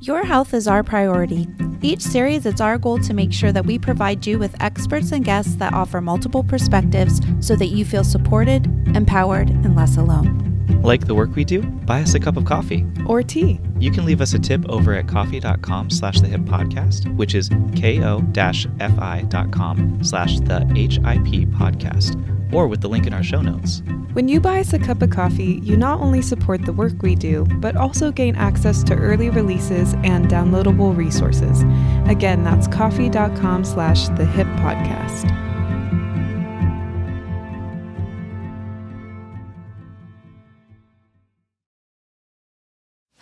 Your health is our priority. Each series, it's our goal to make sure that we provide you with experts and guests that offer multiple perspectives so that you feel supported, empowered, and less alone. Like the work we do? Buy us a cup of coffee. Or tea. You can leave us a tip over at ko-fi.com slash the hip podcast, which is ko-fi.com slash the HIP podcast, or with the link in our show notes. When you buy us a cup of coffee, you not only support the work we do, but also gain access to early releases and downloadable resources. Again, that's ko-fi.com slash the hip podcast.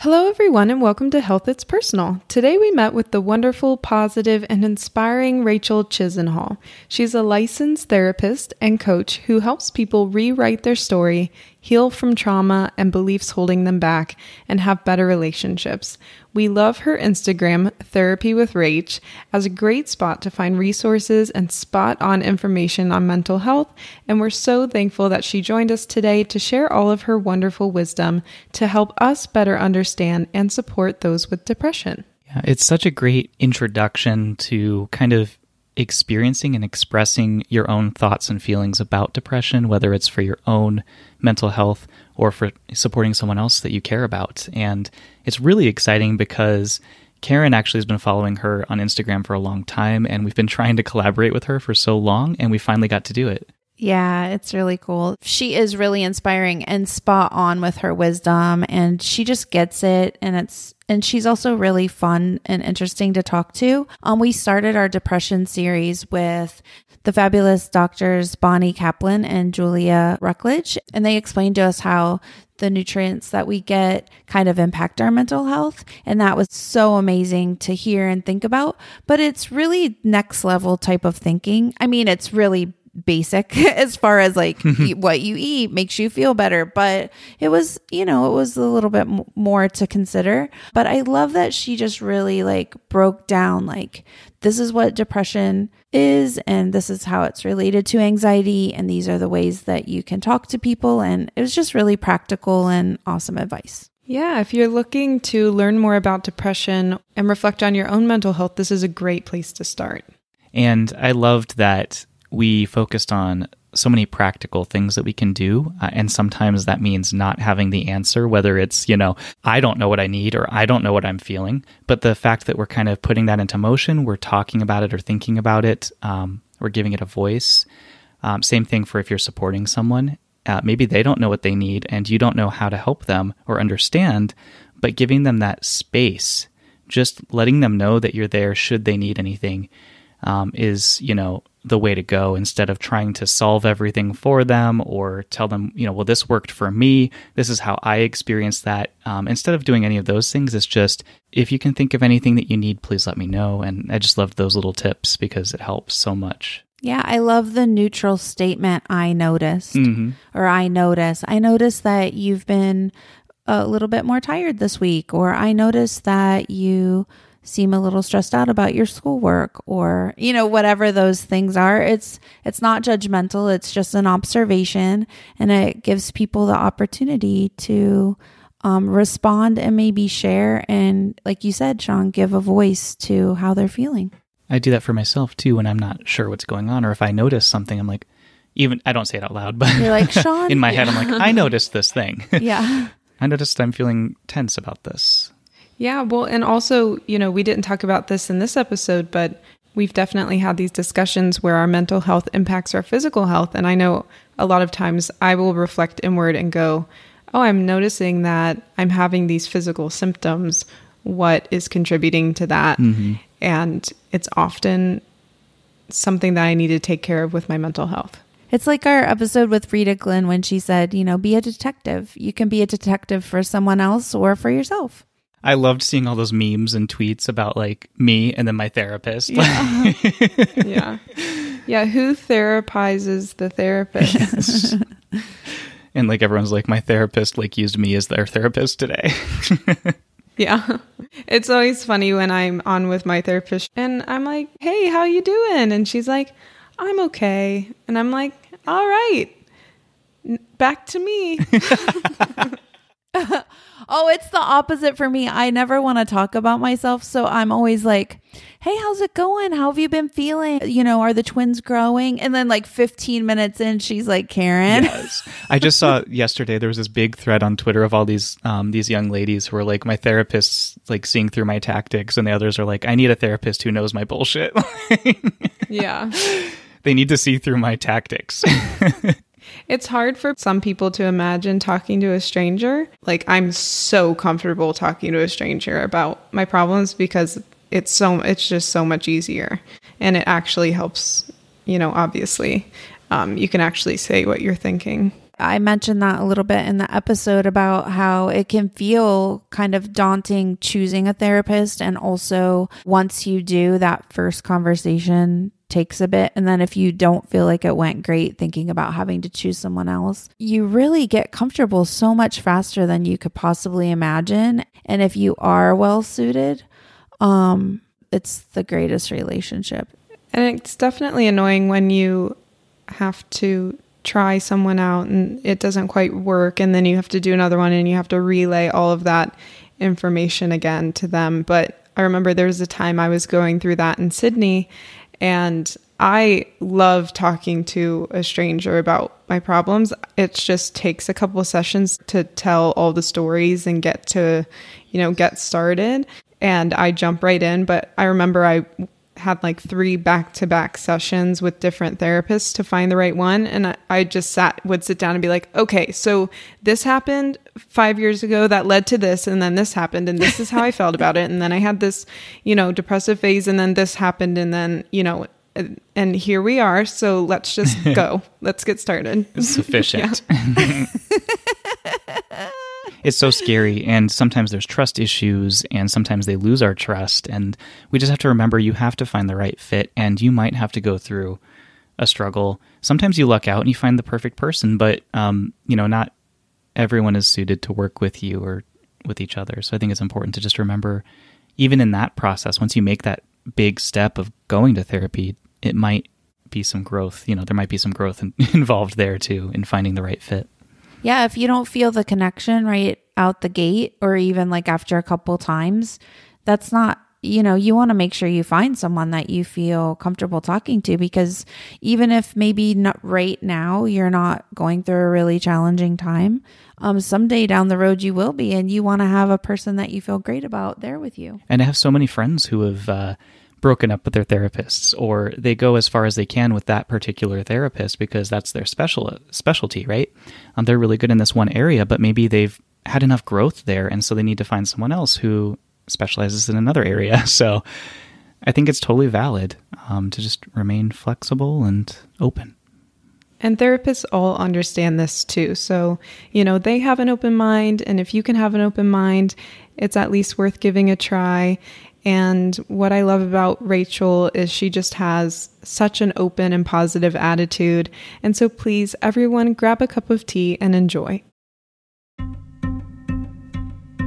Hello, everyone, and welcome to Health It's Personal. Today we met with the wonderful, positive, and inspiring Rachel Chisenhall. She's a licensed therapist and coach who helps people rewrite their story, heal from trauma and beliefs holding them back, and have better relationships. We love her Instagram, Therapy with Rach, as a great spot to find resources and spot on information on mental health. And we're so thankful that she joined us today to share all of her wonderful wisdom to help us better understand and support those with depression. Yeah, it's such a great introduction to kind of experiencing and expressing your own thoughts and feelings about depression, whether it's for your own mental health or for supporting someone else that you care about. And it's really exciting because Karen actually has been following her on Instagram for a long time, and we've been trying to collaborate with her for so long, and we finally got to do it. Yeah, it's really cool. She is really inspiring and spot on with her wisdom and she just gets it and it's and she's also really fun and interesting to talk to. Um we started our depression series with the fabulous doctors Bonnie Kaplan and Julia Rucklidge and they explained to us how the nutrients that we get kind of impact our mental health. And that was so amazing to hear and think about. But it's really next level type of thinking. I mean, it's really basic as far as like mm-hmm. what you eat makes you feel better but it was you know it was a little bit m- more to consider. But i love that she just really like broke down like this is what depression is and this is how it's related to anxiety and these are the ways that you can talk to people. And it was just really practical and awesome advice. Yeah, if you're looking to learn more about depression and reflect on your own mental health, this is a great place to start. And I loved that we focused on so many practical things that we can do. Uh, and sometimes that means not having the answer, whether it's, you know, I don't know what I need or I don't know what I'm feeling. But the fact that we're kind of putting that into motion, we're talking about it or thinking about it, um, we're giving it a voice. Um, same thing for if you're supporting someone. Uh, maybe they don't know what they need and you don't know how to help them or understand, but giving them that space, just letting them know that you're there should they need anything um, is, you know, the way to go instead of trying to solve everything for them or tell them, you know, well, this worked for me. This is how I experienced that. Um, instead of doing any of those things, it's just if you can think of anything that you need, please let me know. And I just love those little tips because it helps so much. Yeah, I love the neutral statement I noticed Mm-hmm. or I notice. I notice that you've been a little bit more tired this week or I notice that you seem a little stressed out about your schoolwork or you know whatever those things are it's it's not judgmental it's just an observation and it gives people the opportunity to um, respond and maybe share and like you said sean give a voice to how they're feeling I do that for myself too when I'm not sure what's going on or if I notice something, I'm like, even I don't say it out loud, but You're like, "Sean?" in my head, I'm like, I noticed this thing. yeah I noticed I'm feeling tense about this. Yeah, well, and also, you know, we didn't talk about this in this episode, but we've definitely had these discussions where our mental health impacts our physical health. And I know a lot of times I will reflect inward and go, oh, I'm noticing that I'm having these physical symptoms. What is contributing to that? Mm-hmm. And it's often something that I need to take care of with my mental health. It's like our episode with Rita Glenn when she said, you know, be a detective. You can be a detective for someone else or for yourself. I loved seeing all those memes and tweets about like me and then my therapist. Yeah. yeah. Yeah. Who therapizes the therapist? and like everyone's like, my therapist like used me as their therapist today. Yeah. It's always funny when I'm on with my therapist and I'm like, "Hey, how you doing?" and she's like, "I'm okay." And I'm like, "All right. Back to me." oh, it's the opposite for me. I never want to talk about myself. So I'm always like, hey, how's it going? How have you been feeling? You know, are the twins growing? And then like 15 minutes in, she's like, Karen. Yes. I just saw yesterday there was this big thread on Twitter of all these um, these young ladies who are like, my therapist's like seeing through my tactics, and the others are like, I need a therapist who knows my bullshit. yeah. They need to see through my tactics. It's hard for some people to imagine talking to a stranger. Like I'm so comfortable talking to a stranger about my problems because it's so it's just so much easier and it actually helps, you know, obviously. Um, you can actually say what you're thinking. I mentioned that a little bit in the episode about how it can feel kind of daunting choosing a therapist. And also, once you do that first conversation, takes a bit. And then if you don't feel like it went great thinking about having to choose someone else, you really get comfortable so much faster than you could possibly imagine. And if you are well suited, um, it's the greatest relationship. And it's definitely annoying when you have to try someone out and it doesn't quite work and then you have to do another one and you have to relay all of that information again to them. But I remember there was a time I was going through that in Sydney and I love talking to a stranger about my problems. It just takes a couple of sessions to tell all the stories and get to, you know, get started. And I jump right in. But I remember I had like three back to back sessions with different therapists to find the right one. And I, I, just sat, would sit down and be like, okay, so this happened five years ago that led to this. And then this happened. And this is how I felt about it. And then I had this, you know, depressive phase. And then this happened. And then, you know, and here we are. So let's just go. let's get started. Sufficient. it's so scary and sometimes there's trust issues and sometimes they lose our trust and we just have to remember you have to find the right fit and you might have to go through a struggle sometimes you luck out and you find the perfect person but um, you know not everyone is suited to work with you or with each other. So i think it's important to just remember even in that process once you make that big step of going to therapy it might be some growth you know there might be some growth in, involved there too in finding the right fit. Yeah, if you don't feel the connection right out the gate or even like after a couple times, that's not you know, you want to make sure you find someone that you feel comfortable talking to because even if maybe not right now you're not going through a really challenging time, um, someday down the road you will be, and you want to have a person that you feel great about there with you. And I have so many friends who have uh, broken up with their therapists or they go as far as they can with that particular therapist because that's their special specialty right um, they're really good in this one area but maybe they've had enough growth there and so they need to find someone else who specializes in another area so i think it's totally valid um, to just remain flexible and open and therapists all understand this too. So, you know, they have an open mind. And if you can have an open mind, it's at least worth giving a try. And what I love about Rachel is she just has such an open and positive attitude. And so please, everyone, grab a cup of tea and enjoy.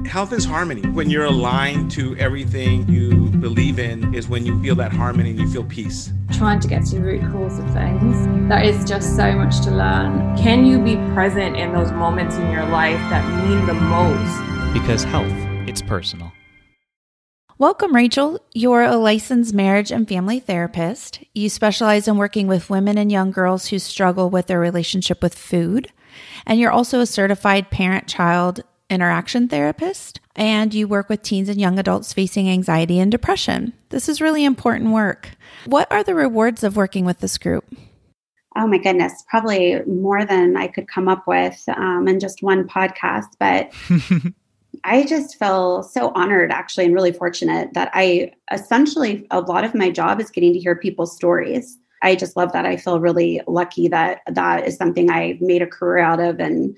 Health is harmony. When you're aligned to everything you believe in, is when you feel that harmony and you feel peace. Trying to get to the root cause of things. There is just so much to learn. Can you be present in those moments in your life that mean the most? Because health, it's personal. Welcome, Rachel. You're a licensed marriage and family therapist. You specialize in working with women and young girls who struggle with their relationship with food. And you're also a certified parent child interaction therapist. And you work with teens and young adults facing anxiety and depression. This is really important work. What are the rewards of working with this group? Oh my goodness, probably more than I could come up with um, in just one podcast. But I just feel so honored actually and really fortunate that I essentially a lot of my job is getting to hear people's stories. I just love that. I feel really lucky that that is something I made a career out of and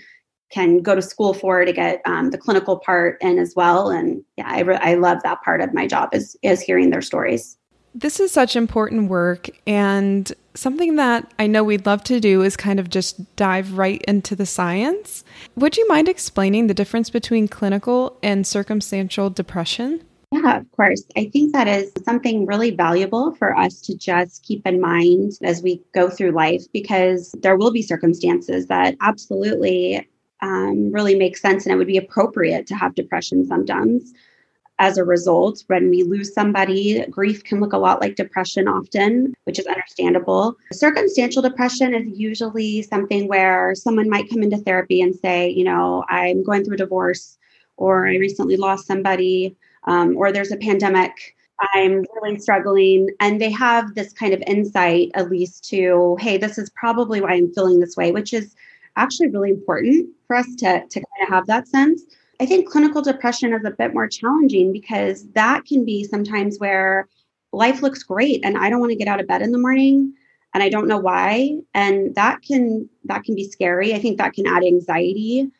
can go to school for to get um, the clinical part in as well. And yeah, I, re- I love that part of my job is is hearing their stories. This is such important work. And something that I know we'd love to do is kind of just dive right into the science. Would you mind explaining the difference between clinical and circumstantial depression? Yeah, of course. I think that is something really valuable for us to just keep in mind as we go through life because there will be circumstances that absolutely um, really make sense and it would be appropriate to have depression symptoms as a result. When we lose somebody, grief can look a lot like depression often, which is understandable. Circumstantial depression is usually something where someone might come into therapy and say, you know, I'm going through a divorce, or I recently lost somebody, um, or there's a pandemic. I'm really struggling. And they have this kind of insight, at least, to, hey, this is probably why I'm feeling this way, which is actually really important for us to, to kind of have that sense. I think clinical depression is a bit more challenging because that can be sometimes where life looks great and I don't want to get out of bed in the morning and I don't know why and that can that can be scary. I think that can add anxiety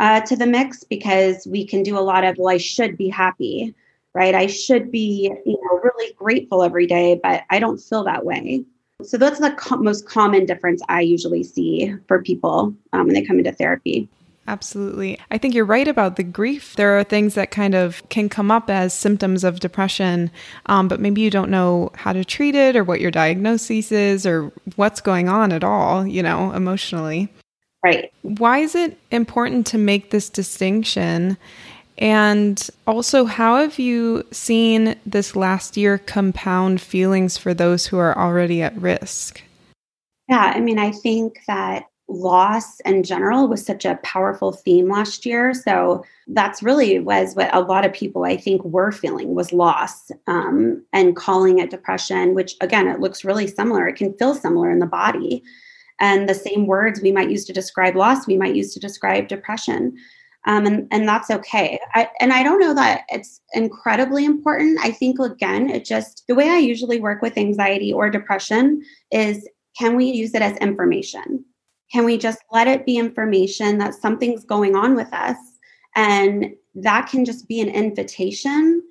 uh, to the mix because we can do a lot of well I should be happy, right? I should be you know really grateful every day, but I don't feel that way. So that's the co- most common difference I usually see for people um, when they come into therapy. Absolutely. I think you're right about the grief. There are things that kind of can come up as symptoms of depression, um, but maybe you don't know how to treat it or what your diagnosis is or what's going on at all, you know, emotionally. Right. Why is it important to make this distinction? And also, how have you seen this last year compound feelings for those who are already at risk? Yeah, I mean, I think that loss in general was such a powerful theme last year. So that's really was what a lot of people I think were feeling was loss um, and calling it depression, which again, it looks really similar. It can feel similar in the body. And the same words we might use to describe loss, we might use to describe depression. Um, and, and that's okay. I, and I don't know that it's incredibly important. I think, again, it just the way I usually work with anxiety or depression is can we use it as information? Can we just let it be information that something's going on with us? And that can just be an invitation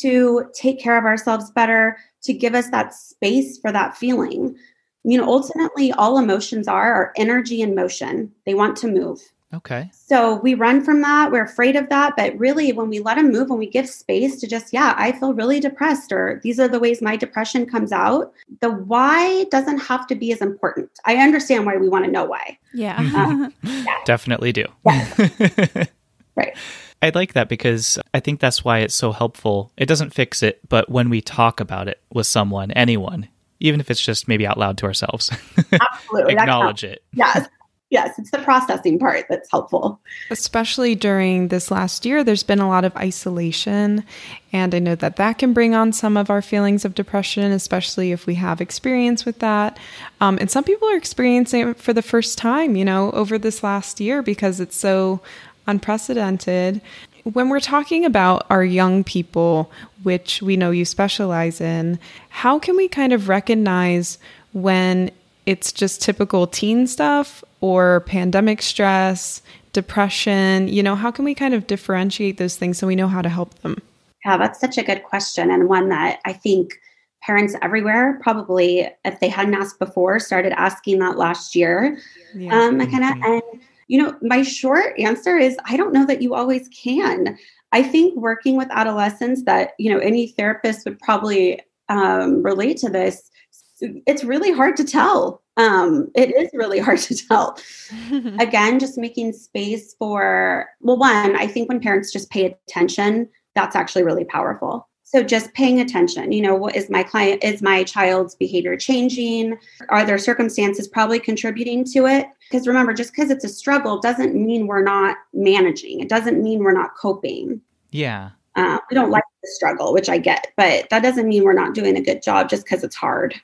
to take care of ourselves better, to give us that space for that feeling. You know, ultimately, all emotions are are energy and motion. They want to move. Okay. So we run from that. We're afraid of that. But really, when we let them move, when we give space to just, yeah, I feel really depressed, or these are the ways my depression comes out, the why doesn't have to be as important. I understand why we want to know why. Yeah. Uh, yeah. Definitely do. Yeah. right. I like that because I think that's why it's so helpful. It doesn't fix it, but when we talk about it with someone, anyone, even if it's just maybe out loud to ourselves, Absolutely. acknowledge it. Yes yes, it's the processing part that's helpful. Especially during this last year, there's been a lot of isolation. And I know that that can bring on some of our feelings of depression, especially if we have experience with that. Um, and some people are experiencing it for the first time, you know, over this last year because it's so unprecedented. When we're talking about our young people, which we know you specialize in, how can we kind of recognize when it's just typical teen stuff or pandemic stress, depression? You know, how can we kind of differentiate those things so we know how to help them? Yeah, that's such a good question. And one that I think parents everywhere probably, if they hadn't asked before, started asking that last year. Yeah. Um, kind of, and you know, my short answer is I don't know that you always can. I think working with adolescents that, you know, any therapist would probably um, relate to this. It's really hard to tell um, it is really hard to tell. Again, just making space for, well, one, I think when parents just pay attention, that's actually really powerful. So just paying attention, you know, what is my client, is my child's behavior changing? Are there circumstances probably contributing to it? Because remember, just because it's a struggle doesn't mean we're not managing. It doesn't mean we're not coping. Yeah. Uh, we don't like the struggle, which I get, but that doesn't mean we're not doing a good job just because it's hard.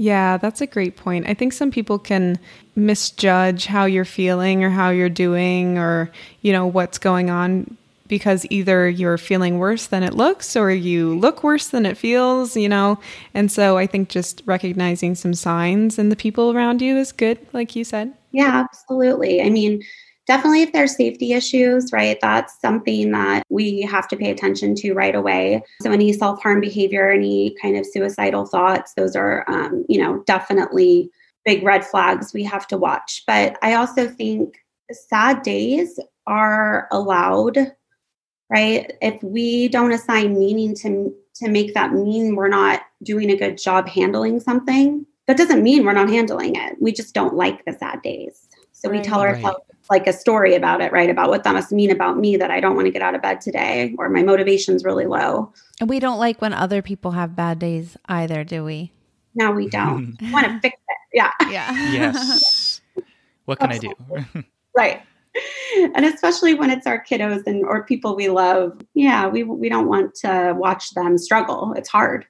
Yeah, that's a great point. I think some people can misjudge how you're feeling or how you're doing or, you know, what's going on because either you're feeling worse than it looks or you look worse than it feels, you know. And so I think just recognizing some signs in the people around you is good, like you said. Yeah, absolutely. I mean, definitely if there's safety issues, right, that's something that we have to pay attention to right away. So any self-harm behavior, any kind of suicidal thoughts, those are, um, you know, definitely big red flags we have to watch. But I also think sad days are allowed, right? If we don't assign meaning to to make that mean we're not doing a good job handling something, that doesn't mean we're not handling it. We just don't like the sad days. So right. we tell ourselves like a story about it, right? About what that must mean about me that I don't want to get out of bed today or my motivation's really low. And we don't like when other people have bad days either, do we? No, we don't. we want to fix it. Yeah. Yeah. Yes. what can I do? right. And especially when it's our kiddos and or people we love. Yeah, we we don't want to watch them struggle. It's hard.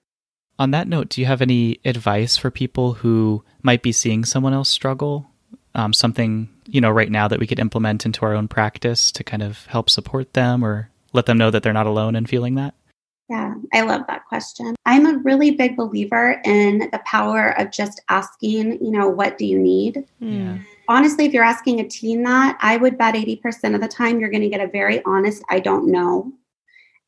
On that note, do you have any advice for people who might be seeing someone else struggle? Um, something you know right now that we could implement into our own practice to kind of help support them or let them know that they're not alone in feeling that? Yeah, I love that question. I'm a really big believer in the power of just asking, you know, what do you need? Hmm. Yeah. Honestly, if you're asking a teen that, I would bet 80% of the time you're going to get a very honest, I don't know.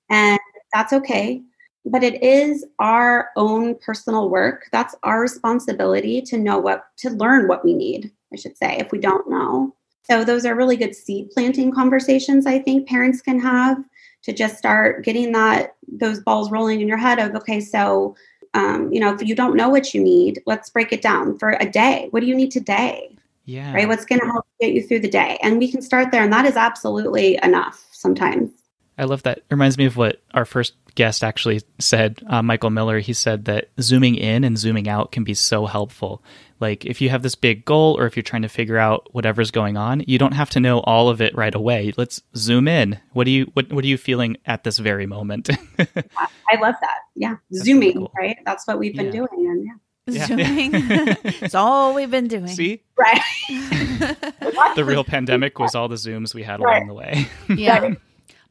And that's okay. But it is our own personal work. That's our responsibility to know what, to learn what we need, I should say, if we don't know. So, those are really good seed planting conversations I think parents can have to just start getting that those balls rolling in your head of okay so um, you know if you don't know what you need let's break it down for a day. What do you need today? Yeah. right? What's going to help get you through the day? And we can start there and that is absolutely enough sometimes I love that. It reminds me of what our first guest actually said, uh, Michael Miller. He said that zooming in and zooming out can be so helpful. Like if you have this big goal or if you're trying to figure out whatever's going on, you don't have to know all of it right away. Let's zoom in. What do you what what are you feeling at this very moment? i love that yeah That's zooming really cool. right that's what we've been Yeah. doing and yeah Yeah. Zooming. it's all we've been doing. See? right The real pandemic was all the zooms we had Right. along the way. yeah.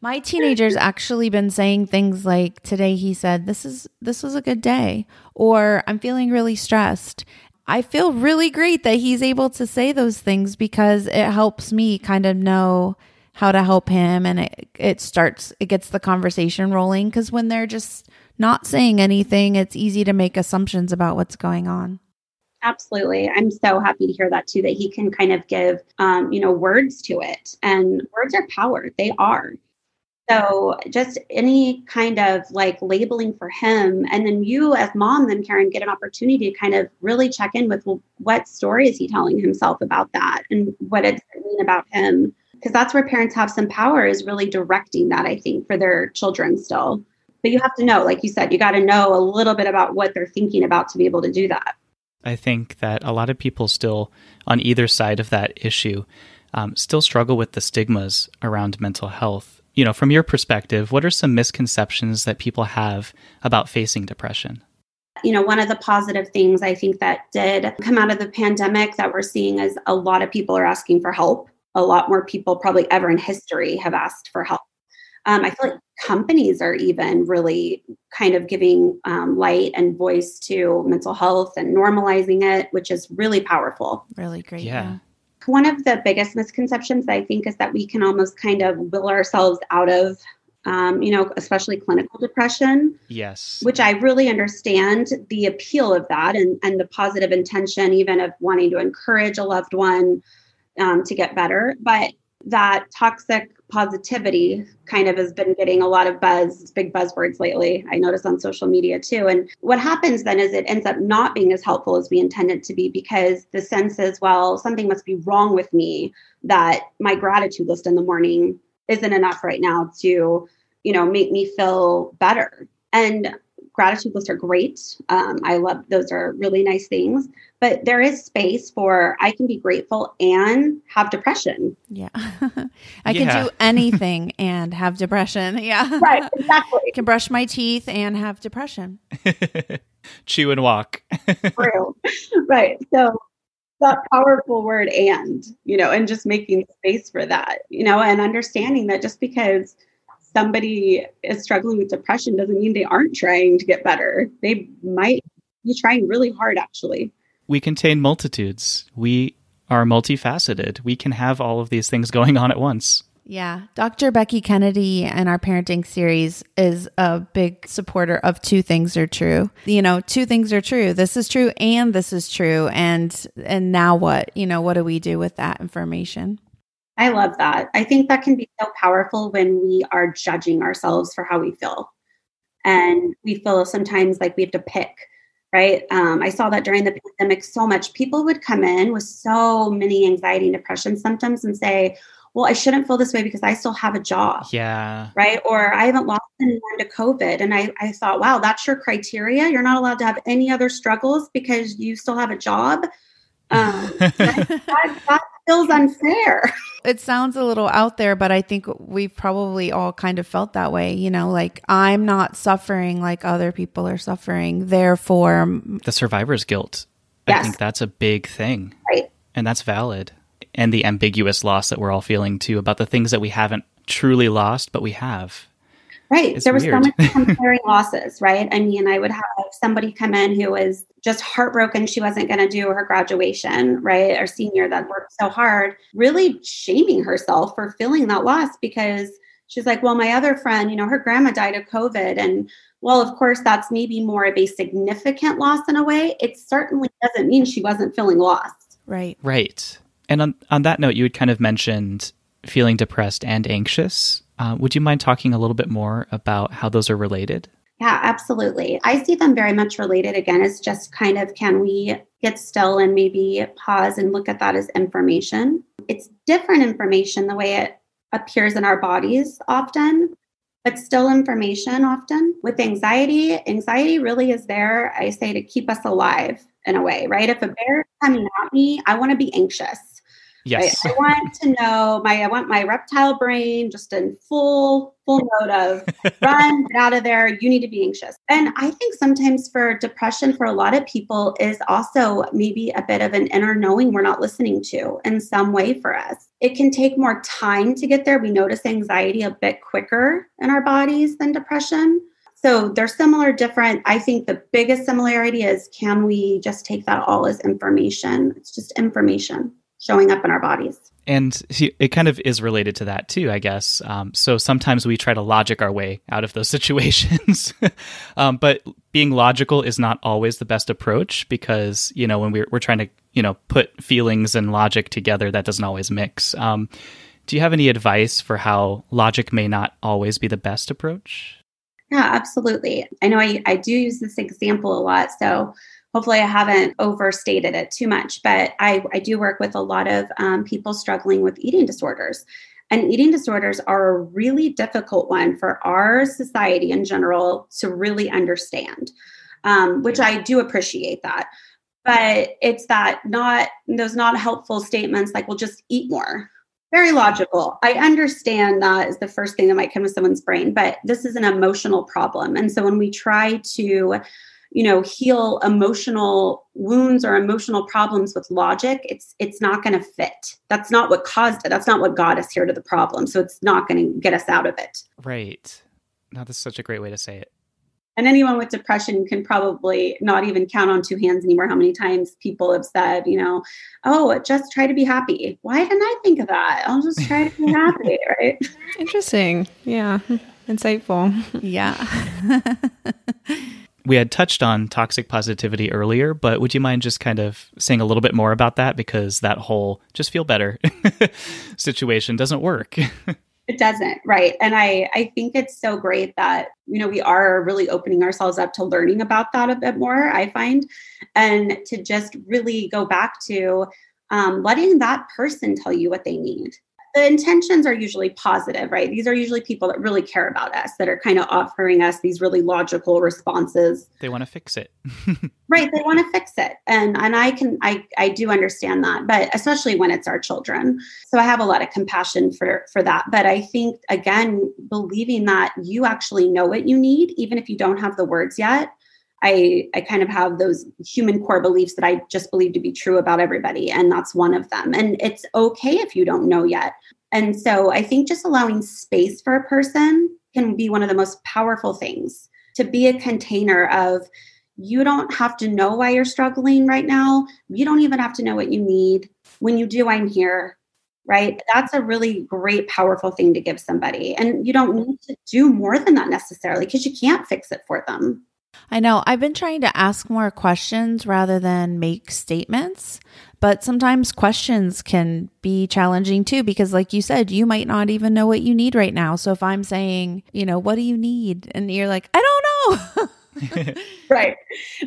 My teenager's actually been saying things like today he said this is this was a good day or I'm feeling really stressed. I feel really great that he's able to say those things because it helps me kind of know how to help him and it it starts it gets the conversation rolling cuz when they're just not saying anything it's easy to make assumptions about what's going on. Absolutely. I'm so happy to hear that too, that he can kind of give, um, you know, words to it. And words are power. They are. So just any kind of like labeling for him. And then you as mom, then Karen, get an opportunity to kind of really check in with well, what story is he telling himself about that and what it's mean about him. Because that's where parents have some power is really directing that, I think, for their children still. But you have to know, like you said, you got to know a little bit about what they're thinking about to be able to do that. I think that a lot of people still, on either side of that issue, um, still struggle with the stigmas around mental health. You know, from your perspective, what are some misconceptions that people have about facing depression? you know, one of the positive things I think that did come out of the pandemic that we're seeing is a lot of people are asking for help. A lot more people, probably ever in history, have asked for help. Um, I feel like companies are even really kind of giving um, light and voice to mental health and normalizing it, which is really powerful. Really great. Yeah. One of the biggest misconceptions I think is that we can almost kind of will ourselves out of, um, you know, especially clinical depression Yes. which I really understand the appeal of that and, and the positive intention, even of wanting to encourage a loved one um, to get better. But that toxic positivity kind of has been getting a lot of buzz, big buzzwords lately. I notice on social media too. And what happens then is it ends up not being as helpful as we intended to be because the sense is, well, something must be wrong with me that my gratitude list in the morning isn't enough right now to, you know, make me feel better. And gratitude lists are great. Um, I love those are really nice things. But there is space for I can be grateful and have depression. Yeah. I Yeah. can do anything and have depression. Yeah. Right, exactly. I can brush my teeth and have depression. Chew and walk. True. right. So that powerful word and, you know, and just making space for that, you know, and understanding that just because somebody is struggling with depression doesn't mean they aren't trying to get better. They might be trying really hard actually. we contain multitudes. We are multifaceted. We can have all of these things going on at once. Yeah. Dr. Becky Kennedy and our parenting series is a big supporter of two things are true. You know, two things are true. This is true and this is true. And and now what? You know, what do we do with that information? I love that. I think that can be so powerful when we are judging ourselves for how we feel. And we feel sometimes like we have to pick right? Um, I saw that during the pandemic so much. People would come in with so many anxiety and depression symptoms and say, well, I shouldn't feel this way because I still have a job. Yeah. Right. Or I haven't lost anyone to COVID. And I, I thought, wow, that's your criteria. You're not allowed to have any other struggles because you still have a job. Um, that, that, that feels unfair. It sounds a little out there, but I think we've probably all kind of felt that way. You know, like I'm not suffering like other people are suffering. Therefore, the survivor's guilt. Yes. I think that's a big thing. Right. And that's valid. And the ambiguous loss that we're all feeling too about the things that we haven't truly lost, but we have. Right. It's there was weird. so much comparing losses, right? I mean, I would have somebody come in who was just heartbroken she wasn't going to do her graduation, right? Or senior that worked so hard, really shaming herself for feeling that loss because she's like, well, my other friend, you know, her grandma died of COVID. And well, of course, that's maybe more of a significant loss in a way. It certainly doesn't mean she wasn't feeling lost. right. Right. And on, on that note, you had kind of mentioned feeling depressed and anxious. Uh, would you mind talking a little bit more about how those are related? Yeah, absolutely. I see them very much related. Again, it's just kind of can we get still and maybe pause and look at that as information? It's different information the way it appears in our bodies often, but still information often. With anxiety, anxiety really is there, I say, to keep us alive in a way, right? If a bear is coming at me, I want to be anxious. Yes. Right? I want to know my I want my reptile brain just in full full mode of run, get out of there. You need to be anxious. And I think sometimes for depression for a lot of people is also maybe a bit of an inner knowing we're not listening to in some way for us. It can take more time to get there. We notice anxiety a bit quicker in our bodies than depression. So they're similar, different. I think the biggest similarity is can we just take that all as information? It's just information showing up in our bodies. And it kind of is related to that too, I guess. Um, so sometimes we try to logic our way out of those situations, um, but being logical is not always the best approach because you know when we're we're trying to you know put feelings and logic together, that doesn't always mix. Um, do you have any advice for how logic may not always be the best approach? Yeah, absolutely. I know I, I do use this example a lot. So hopefully I haven't overstated it too much, but I, I do work with a lot of um, people struggling with eating disorders. And eating disorders are a really difficult one for our society in general to really understand, um, which I do appreciate that. But it's that not those not helpful statements like, well, just eat more. Very logical. I understand that is the first thing that might come to someone's brain, but this is an emotional problem. And so when we try to you know heal emotional wounds or emotional problems with logic it's it's not going to fit that's not what caused it that's not what got us here to the problem so it's not going to get us out of it Right. Now, that's such a great way to say it. and anyone with depression can probably not even count on two hands anymore how many times people have said you know oh just try to be happy why didn't i think of that i'll just try to be happy right Interesting. Yeah. Insightful. Yeah. We had touched on toxic positivity earlier, but would you mind just kind of saying a little bit more about that? Because that whole just feel better situation doesn't work. It doesn't, right? And I I think it's so great that you know we are really opening ourselves up to learning about that a bit more. I find, and to just really go back to um, letting that person tell you what they need. The intentions are usually positive, right? These are usually people that really care about us, that are kind of offering us these really logical responses they want to fix it. right they want to fix it and and i can i i do understand that but especially when it's our children so i have a lot of compassion for for that but i think again believing that you actually know what you need even if you don't have the words yet i i kind of have those human core beliefs that i just believe to be true about everybody and that's one of them and it's okay if you don't know yet and so i think just allowing space for a person can be one of the most powerful things to be a container of you don't have to know why you're struggling right now. You don't even have to know what you need. When you do, I'm here. Right. That's a really great, powerful thing to give somebody. And you don't need to do more than that necessarily because you can't fix it for them. I know. I've been trying to ask more questions rather than make statements, but sometimes questions can be challenging too because, like you said, you might not even know what you need right now. So if I'm saying, you know, what do you need? And you're like, I don't know. right.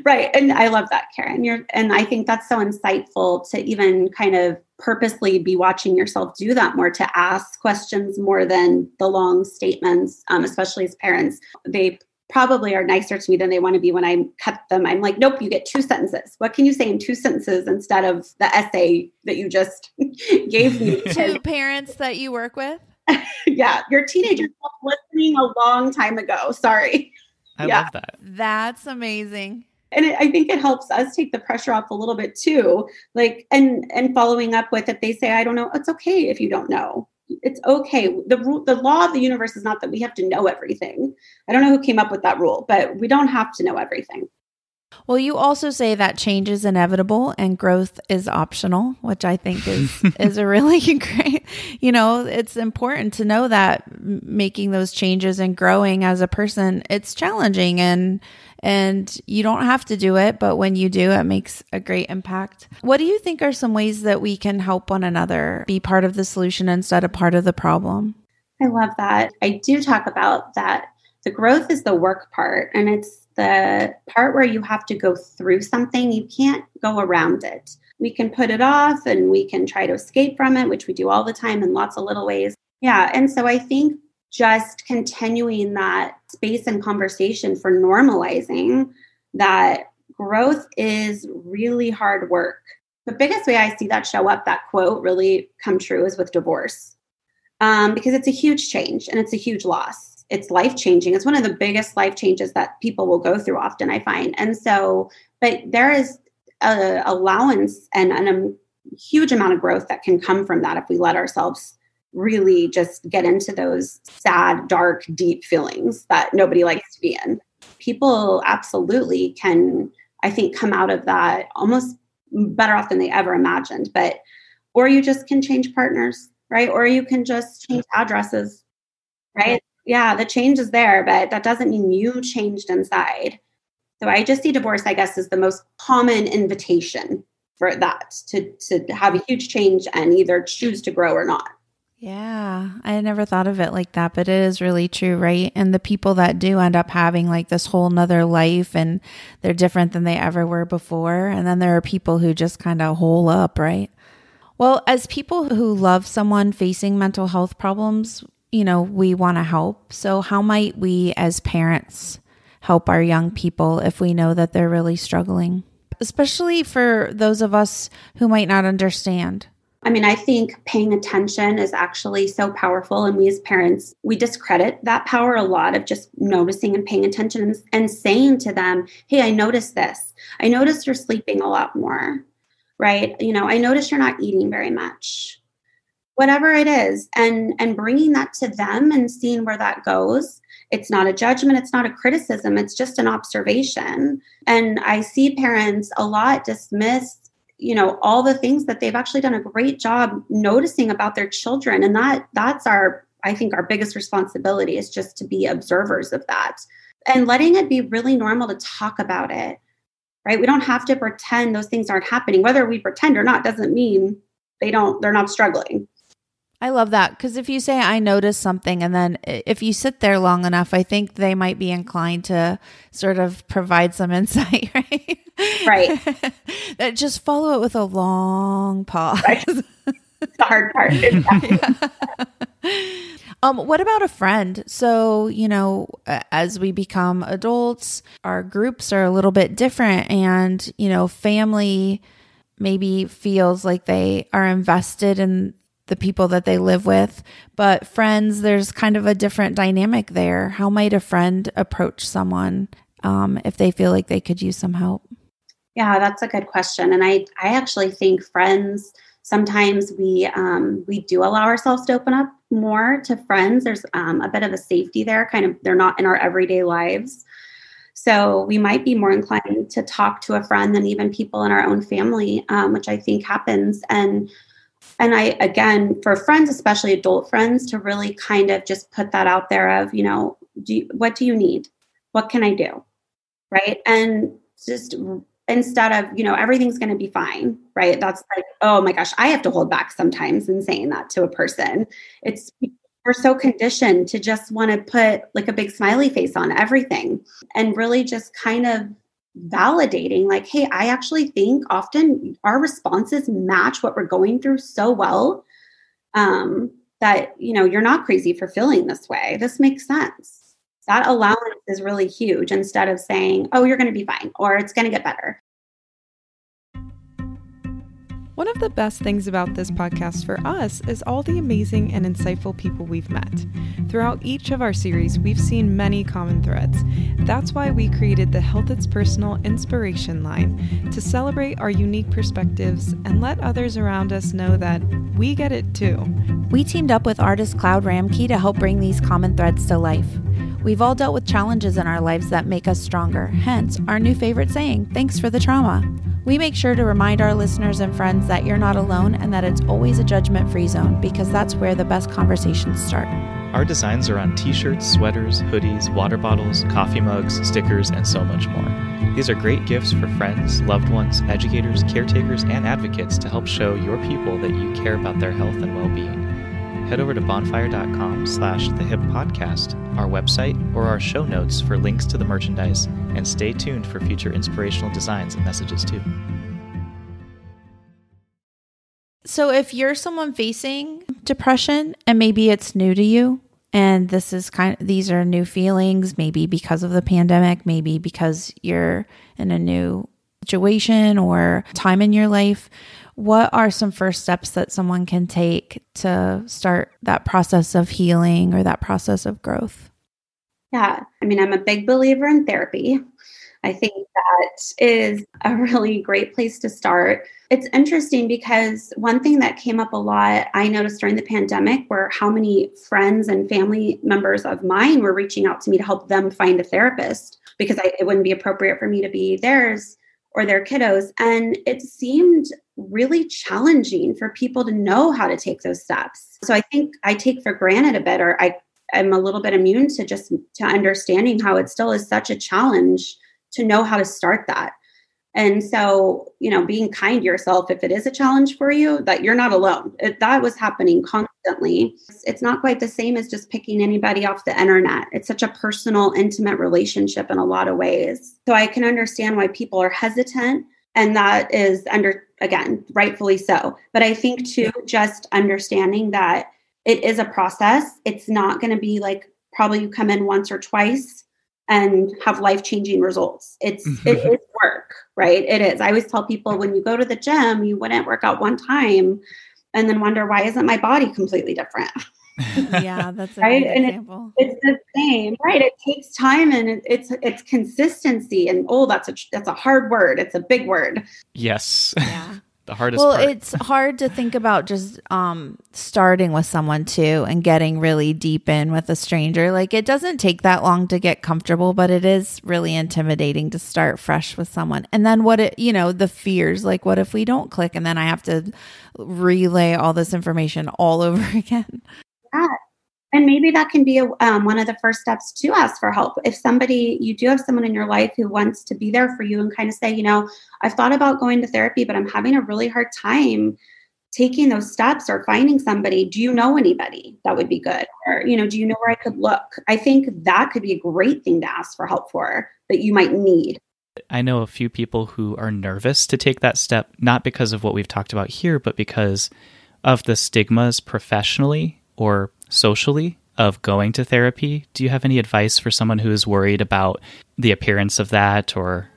Right. And I love that, Karen. You're and I think that's so insightful to even kind of purposely be watching yourself do that more, to ask questions more than the long statements, um, especially as parents. They probably are nicer to me than they want to be when I cut them. I'm like, nope, you get two sentences. What can you say in two sentences instead of the essay that you just gave me? Two parents that you work with? yeah, your teenager listening a long time ago. Sorry. I Yeah. love that. That's amazing. and it, i think it helps us take the pressure off a little bit too like and and following up with if they say i don't know it's okay if you don't know it's okay the the law of the universe is not that we have to know everything i don't know who came up with that rule but we don't have to know everything Well, you also say that change is inevitable and growth is optional, which I think is is a really great. You know, it's important to know that making those changes and growing as a person, it's challenging and and you don't have to do it, but when you do, it makes a great impact. What do you think are some ways that we can help one another be part of the solution instead of part of the problem? I love that. I do talk about that. The growth is the work part, and it's the part where you have to go through something. You can't go around it. We can put it off and we can try to escape from it, which we do all the time in lots of little ways. Yeah. And so I think just continuing that space and conversation for normalizing that growth is really hard work. The biggest way I see that show up, that quote really come true, is with divorce um, because it's a huge change and it's a huge loss. It's life changing. It's one of the biggest life changes that people will go through often, I find. And so, but there is a allowance and, and a huge amount of growth that can come from that if we let ourselves really just get into those sad, dark, deep feelings that nobody likes to be in. People absolutely can, I think, come out of that almost better off than they ever imagined. But, or you just can change partners, right? Or you can just change addresses, right? Yeah, the change is there, but that doesn't mean you changed inside. So I just see divorce, I guess, is the most common invitation for that to to have a huge change and either choose to grow or not. Yeah, I never thought of it like that, but it is really true, right? And the people that do end up having like this whole nother life and they're different than they ever were before. And then there are people who just kind of hole up, right? Well, as people who love someone facing mental health problems, you know, we want to help. So, how might we as parents help our young people if we know that they're really struggling? Especially for those of us who might not understand. I mean, I think paying attention is actually so powerful. And we as parents, we discredit that power a lot of just noticing and paying attention and, saying to them, Hey, I noticed this. I noticed you're sleeping a lot more, right? You know, I noticed you're not eating very much. Whatever it is, and and bringing that to them and seeing where that goes. It's not a judgment, it's not a criticism, it's just an observation. And I see parents a lot dismiss you know all the things that they've actually done a great job noticing about their children. And that that's our i think our biggest responsibility is just to be observers of that and letting it be really normal to talk about it right? We don't have to pretend those things aren't happening. Whether we pretend or not doesn't mean they don't they're not struggling I love that because if you say I noticed something and then if you sit there long enough, I think they might be inclined to sort of provide some insight, right? Right. that just follow it with a long pause. Right. it's the hard part Um, what about a friend? So, you know, as we become adults, our groups are a little bit different and, you know, family maybe feels like they are invested in the people that they live with, but friends, there's kind of a different dynamic there. How might a friend approach someone um, if they feel like they could use some help? Yeah, that's a good question. And I, I actually think friends, sometimes we um, we do allow ourselves to open up more to friends. There's um, a bit of a safety there, kind of they're not in our everyday lives. So we might be more inclined to talk to a friend than even people in our own family, um, which I think happens. And and I again for friends, especially adult friends, to really kind of just put that out there of, you know, do you, what do you need? What can I do? Right. And just instead of, you know, everything's going to be fine. Right. That's like, oh my gosh, I have to hold back sometimes in saying that to a person. It's we're so conditioned to just want to put like a big smiley face on everything and really just kind of validating like hey i actually think often our responses match what we're going through so well um, that you know you're not crazy for feeling this way. This makes sense. That allowance is really huge instead of saying oh you're going to be fine or it's going to get better one of the best things about this podcast for us is all the amazing and insightful people we've met. Throughout each of our series, we've seen many common threads. That's why we created the Health It's Personal Inspiration Line to celebrate our unique perspectives and let others around us know that we get it too. We teamed up with artist Cloud Ramke to help bring these common threads to life. We've all dealt with challenges in our lives that make us stronger, hence, our new favorite saying, thanks for the trauma. We make sure to remind our listeners and friends that you're not alone and that it's always a judgment free zone because that's where the best conversations start. Our designs are on t shirts, sweaters, hoodies, water bottles, coffee mugs, stickers, and so much more. These are great gifts for friends, loved ones, educators, caretakers, and advocates to help show your people that you care about their health and well being head over to bonfire.com slash the hip podcast, our website, or our show notes for links to the merchandise, and stay tuned for future inspirational designs and messages too. So if you're someone facing depression and maybe it's new to you, and this is kind of these are new feelings, maybe because of the pandemic, maybe because you're in a new situation or time in your life, what are some first steps that someone can take to start that process of healing or that process of growth? Yeah, I mean, I'm a big believer in therapy. I think that is a really great place to start. It's interesting because one thing that came up a lot, I noticed during the pandemic, were how many friends and family members of mine were reaching out to me to help them find a therapist because I, it wouldn't be appropriate for me to be theirs or their kiddos. And it seemed really challenging for people to know how to take those steps. So I think I take for granted a bit, or I am a little bit immune to just to understanding how it still is such a challenge to know how to start that. And so, you know, being kind to yourself if it is a challenge for you, that you're not alone. That was happening constantly. It's not quite the same as just picking anybody off the internet. It's such a personal, intimate relationship in a lot of ways. So I can understand why people are hesitant. And that is under, again, rightfully so. But I think too, just understanding that it is a process. It's not going to be like probably you come in once or twice and have life changing results. It's mm-hmm. it is work, right? It is. I always tell people when you go to the gym, you wouldn't work out one time and then wonder why isn't my body completely different. yeah, that's a right. and example. It's, it's, the same, right? It takes time and it, it's it's consistency. And oh, that's a that's a hard word. It's a big word. Yes. Yeah. the hardest well part. it's hard to think about just um starting with someone too and getting really deep in with a stranger like it doesn't take that long to get comfortable but it is really intimidating to start fresh with someone and then what it you know the fears like what if we don't click and then i have to relay all this information all over again yeah and maybe that can be a, um, one of the first steps to ask for help. If somebody, you do have someone in your life who wants to be there for you and kind of say, you know, I've thought about going to therapy, but I'm having a really hard time taking those steps or finding somebody. Do you know anybody that would be good? Or, you know, do you know where I could look? I think that could be a great thing to ask for help for that you might need. I know a few people who are nervous to take that step, not because of what we've talked about here, but because of the stigmas professionally or socially of going to therapy. Do you have any advice for someone who is worried about the appearance of that or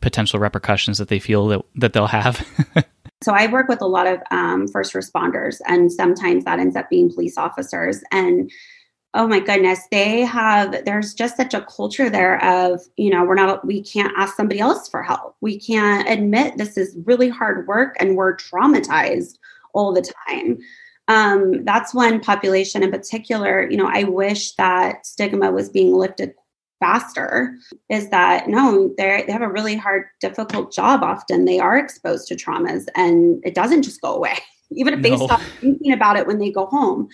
potential repercussions that they feel that, that they'll have? so I work with a lot of um, first responders, and sometimes that ends up being police officers. And oh my goodness, they have, there's just such a culture there of, you know, we're not, we can't ask somebody else for help. We can't admit this is really hard work and we're traumatized all the time um, that's one population in particular. You know, I wish that stigma was being lifted faster. Is that no, they they have a really hard, difficult job. Often they are exposed to traumas, and it doesn't just go away, even if no. they stop thinking about it when they go home.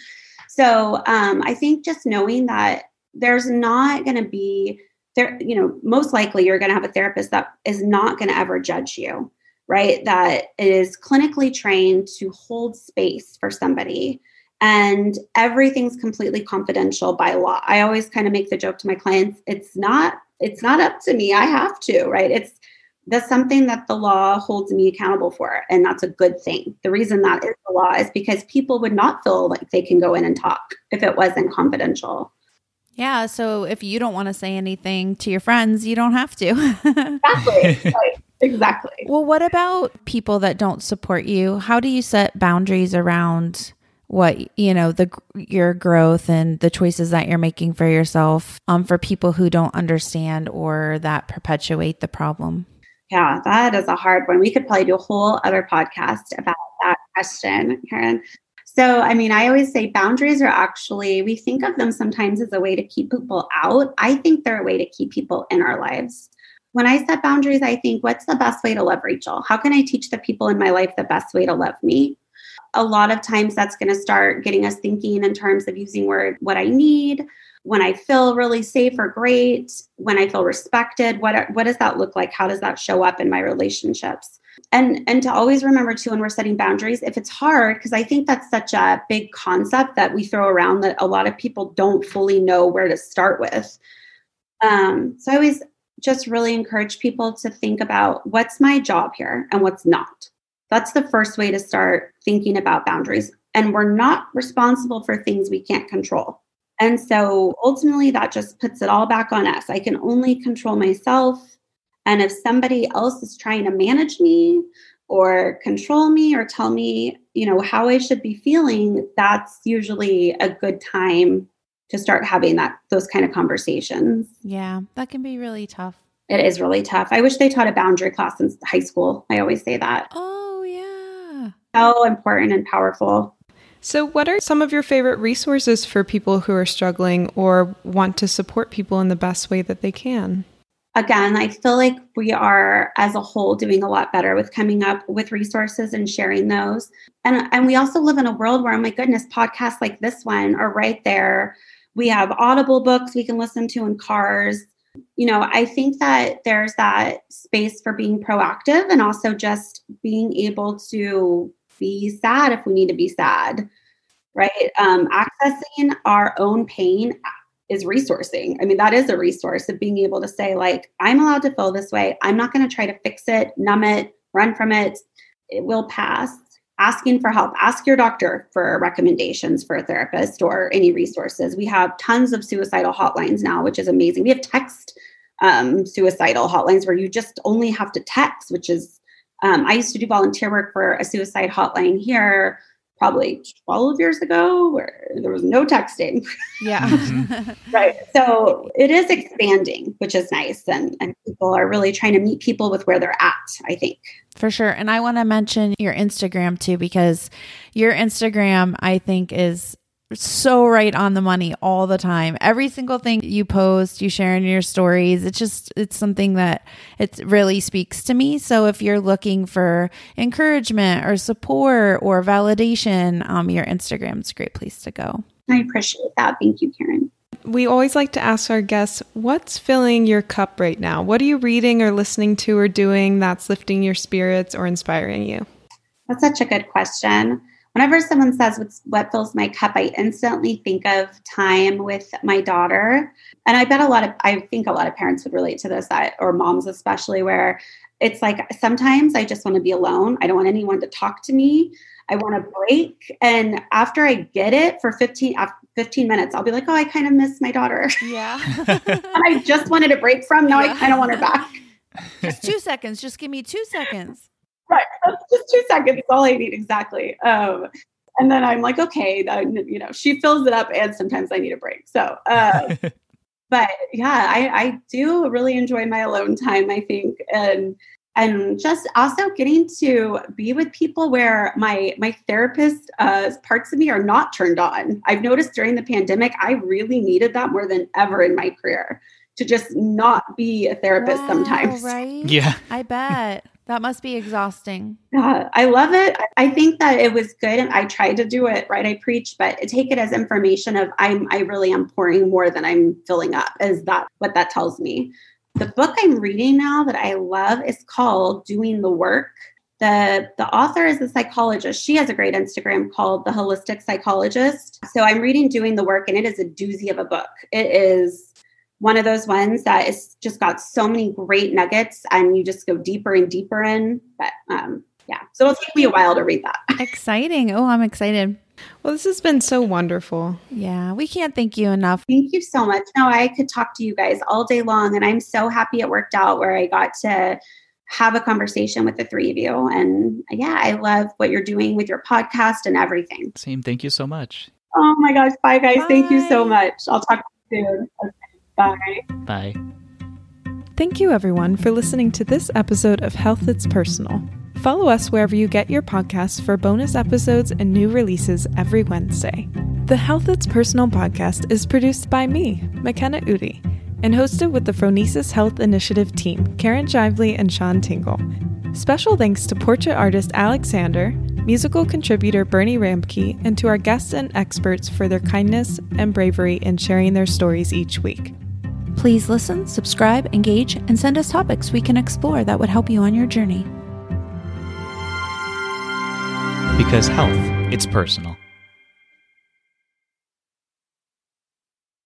So um, I think just knowing that there's not going to be there, you know, most likely you're going to have a therapist that is not going to ever judge you right? That is clinically trained to hold space for somebody and everything's completely confidential by law. I always kind of make the joke to my clients, it's not it's not up to me. I have to, right? It's that's something that the law holds me accountable for and that's a good thing. The reason that is the law is because people would not feel like they can go in and talk if it wasn't confidential. Yeah, so if you don't want to say anything to your friends, you don't have to. exactly. right. Exactly. Well, what about people that don't support you? How do you set boundaries around what you know the your growth and the choices that you're making for yourself um for people who don't understand or that perpetuate the problem? Yeah that is a hard one. We could probably do a whole other podcast about that question karen. So i mean i always say boundaries are actually we think of them sometimes as a way to keep people out. I think they're a way to keep people in our lives when I set boundaries, I think, what's the best way to love Rachel? How can I teach the people in my life the best way to love me? a lot of times that's going to start getting us thinking in terms of using word what I need, when I feel really safe or great, when I feel respected, what what does that look like? How does that show up in my relationships? And and to always remember too when we're setting boundaries, if it's hard because I think that's such a big concept that we throw around that a lot of people don't fully know where to start with. Um, so I always just really encourage people to think about what's my job here and what's not. That's the first way to start thinking about boundaries. And we're not responsible for things we can't control. And so ultimately, that just puts it all back on us. I can only control myself. And if somebody else is trying to manage me or control me or tell me, you know, how I should be feeling, that's usually a good time to start having that those kind of conversations. Yeah, that can be really tough. It is really tough. I wish they taught a boundary class in high school. I always say that. Oh, yeah. How important and powerful. So, what are some of your favorite resources for people who are struggling or want to support people in the best way that they can? Again, I feel like we are, as a whole, doing a lot better with coming up with resources and sharing those. And, and we also live in a world where, oh my goodness, podcasts like this one are right there. We have audible books we can listen to in cars. You know, I think that there's that space for being proactive and also just being able to be sad if we need to be sad, right? Um, accessing our own pain is resourcing. I mean, that is a resource of being able to say, like, I'm allowed to feel this way. I'm not going to try to fix it, numb it, run from it. It will pass. Asking for help. Ask your doctor for recommendations for a therapist or any resources. We have tons of suicidal hotlines now, which is amazing. We have text um, suicidal hotlines where you just only have to text, which is um, I used to do volunteer work for a suicide hotline here probably 12 years ago where there was no texting. Yeah. Mm-hmm. right. So it is expanding, which is nice. And, and people are really trying to meet people with where they're at, I think. For sure. And I want to mention your Instagram too, because your Instagram, I think, is so right on the money all the time. Every single thing you post, you share in your stories, it's just it's something that it really speaks to me. So if you're looking for encouragement or support or validation, um, your Instagram's a great place to go. I appreciate that. Thank you, Karen. We always like to ask our guests, what's filling your cup right now? What are you reading or listening to or doing that's lifting your spirits or inspiring you? That's such a good question whenever someone says what's what fills my cup? I instantly think of time with my daughter. And i bet a lot of i think a lot of parents would relate to this that, or moms especially where it's like sometimes i just want to be alone. I don't want anyone to talk to me. I want a break. And after i get it for 15 15 minutes i'll be like oh i kind of miss my daughter. Yeah. And i just wanted a break from now yeah. i kind of want her back. Just two seconds. Just give me two seconds right. just two seconds. all I need exactly. Um, and then I'm like, okay, then, you know, she fills it up, and sometimes I need a break. So, uh, but yeah, I, I do really enjoy my alone time. I think, and and just also getting to be with people where my my therapist uh, parts of me are not turned on. I've noticed during the pandemic, I really needed that more than ever in my career to just not be a therapist wow, sometimes. Right? Yeah, I bet. That must be exhausting. Yeah, I love it. I think that it was good and I tried to do it, right? I preach, but take it as information of I'm I really am pouring more than I'm filling up. Is that what that tells me? The book I'm reading now that I love is called Doing the Work the the author is a psychologist. She has a great Instagram called The Holistic Psychologist. So I'm reading Doing the Work, and it is a doozy of a book. It is one of those ones that is just got so many great nuggets, and you just go deeper and deeper in. But um, yeah, so it'll take me a while to read that. Exciting. Oh, I'm excited. Well, this has been so wonderful. Yeah, we can't thank you enough. Thank you so much. No, I could talk to you guys all day long, and I'm so happy it worked out where I got to have a conversation with the three of you. And yeah, I love what you're doing with your podcast and everything. Same. Thank you so much. Oh my gosh. Bye, guys. Bye. Thank you so much. I'll talk to you soon. Okay, bye. Bye. Thank you, everyone, for listening to this episode of Health It's Personal. Follow us wherever you get your podcasts for bonus episodes and new releases every Wednesday. The Health It's Personal podcast is produced by me, McKenna Udi, and hosted with the Phronesis Health Initiative team, Karen Shively and Sean Tingle. Special thanks to portrait artist Alexander, musical contributor Bernie Ramke, and to our guests and experts for their kindness and bravery in sharing their stories each week. Please listen, subscribe, engage, and send us topics we can explore that would help you on your journey. Because health, it's personal.